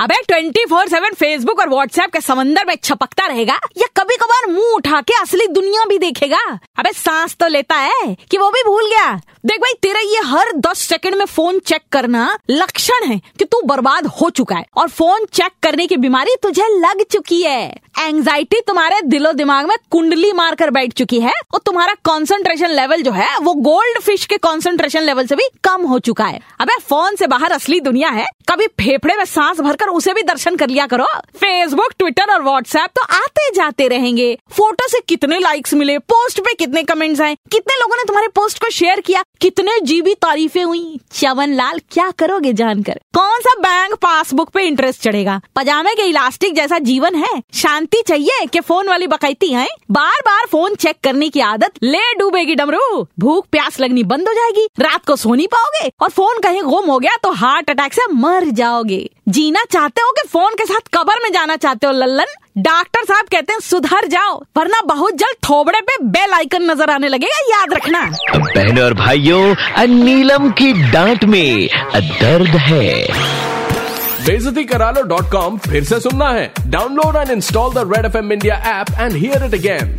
अबे twenty four seven Facebook और WhatsApp के समंदर में छपकता रहेगा? या कभी कभार मुँह उठा के असली दुनिया भी देखेगा? अबे, सांस तो लेता है, कि वो भी भूल गया। देख भाई, तेरा ये हर दस सेकंड में फ़ोन चेक करना लक्षण है कि तू बर्बाद हो चुका है। और फ़ोन चेक करने की बीमारी तुझे लग चुकी है। एंजाइटी तुम्हारे दिलो दिमाग में कुंडली मारकर बैठ चुकी है और तुम्हारा कंसंट्रेशन लेवल जो है, वो गोल्ड फ़िश के कंसंट्रेशन लेवल से भी कम हो चुका है। अबे फ़ोन से बाहर असली दुनिया है। कभी फेफड़े में सांस भरकर उसे भी दर्शन कर लिया करो। फेसबुक ट्विटर और व्हाट्सएप तो आते जाते रहेंगे। फ़ोटो से कितने लाइक्स मिले पोस्ट पे कितने कमेंट्स आए, कितने लोगों ने तुम्हारे पोस्ट को शेयर किया, कितने जीबी तारीफें हुई। चवन लाल क्या करोगे जानकर? कौन सा बैंक पासबुक पे इंटरेस्ट चढ़ेगा? पजामे के इलास्टिक जैसा जीवन है? शांति चाहिए कि फ़ोन वाली बकैती है बार बार फ़ोन चेक करने की आदत ले डूबेगी डमरू। भूख प्यास लगनी बंद हो जाएगी। रात को सो नहीं पाओगे? और फ़ोन कहीं गुम हो गया तो हार्ट अटैक से मर जाओगे। जीना चाहते हो कि फ़ोन के साथ कबर में जाना चाहते हो लल्लन? डॉक्टर साहब कहते हैं सुधर जाओ वरना बहुत जल्द थोबड़े पे बेल आइकन नज़र आने लगेगा याद रखना। बहनों और भाइयों नीलम की डांट में दर्द है। बेजती करा लो डॉट कॉम फिर से सुनना है। Download and install the red F M India app and hear it again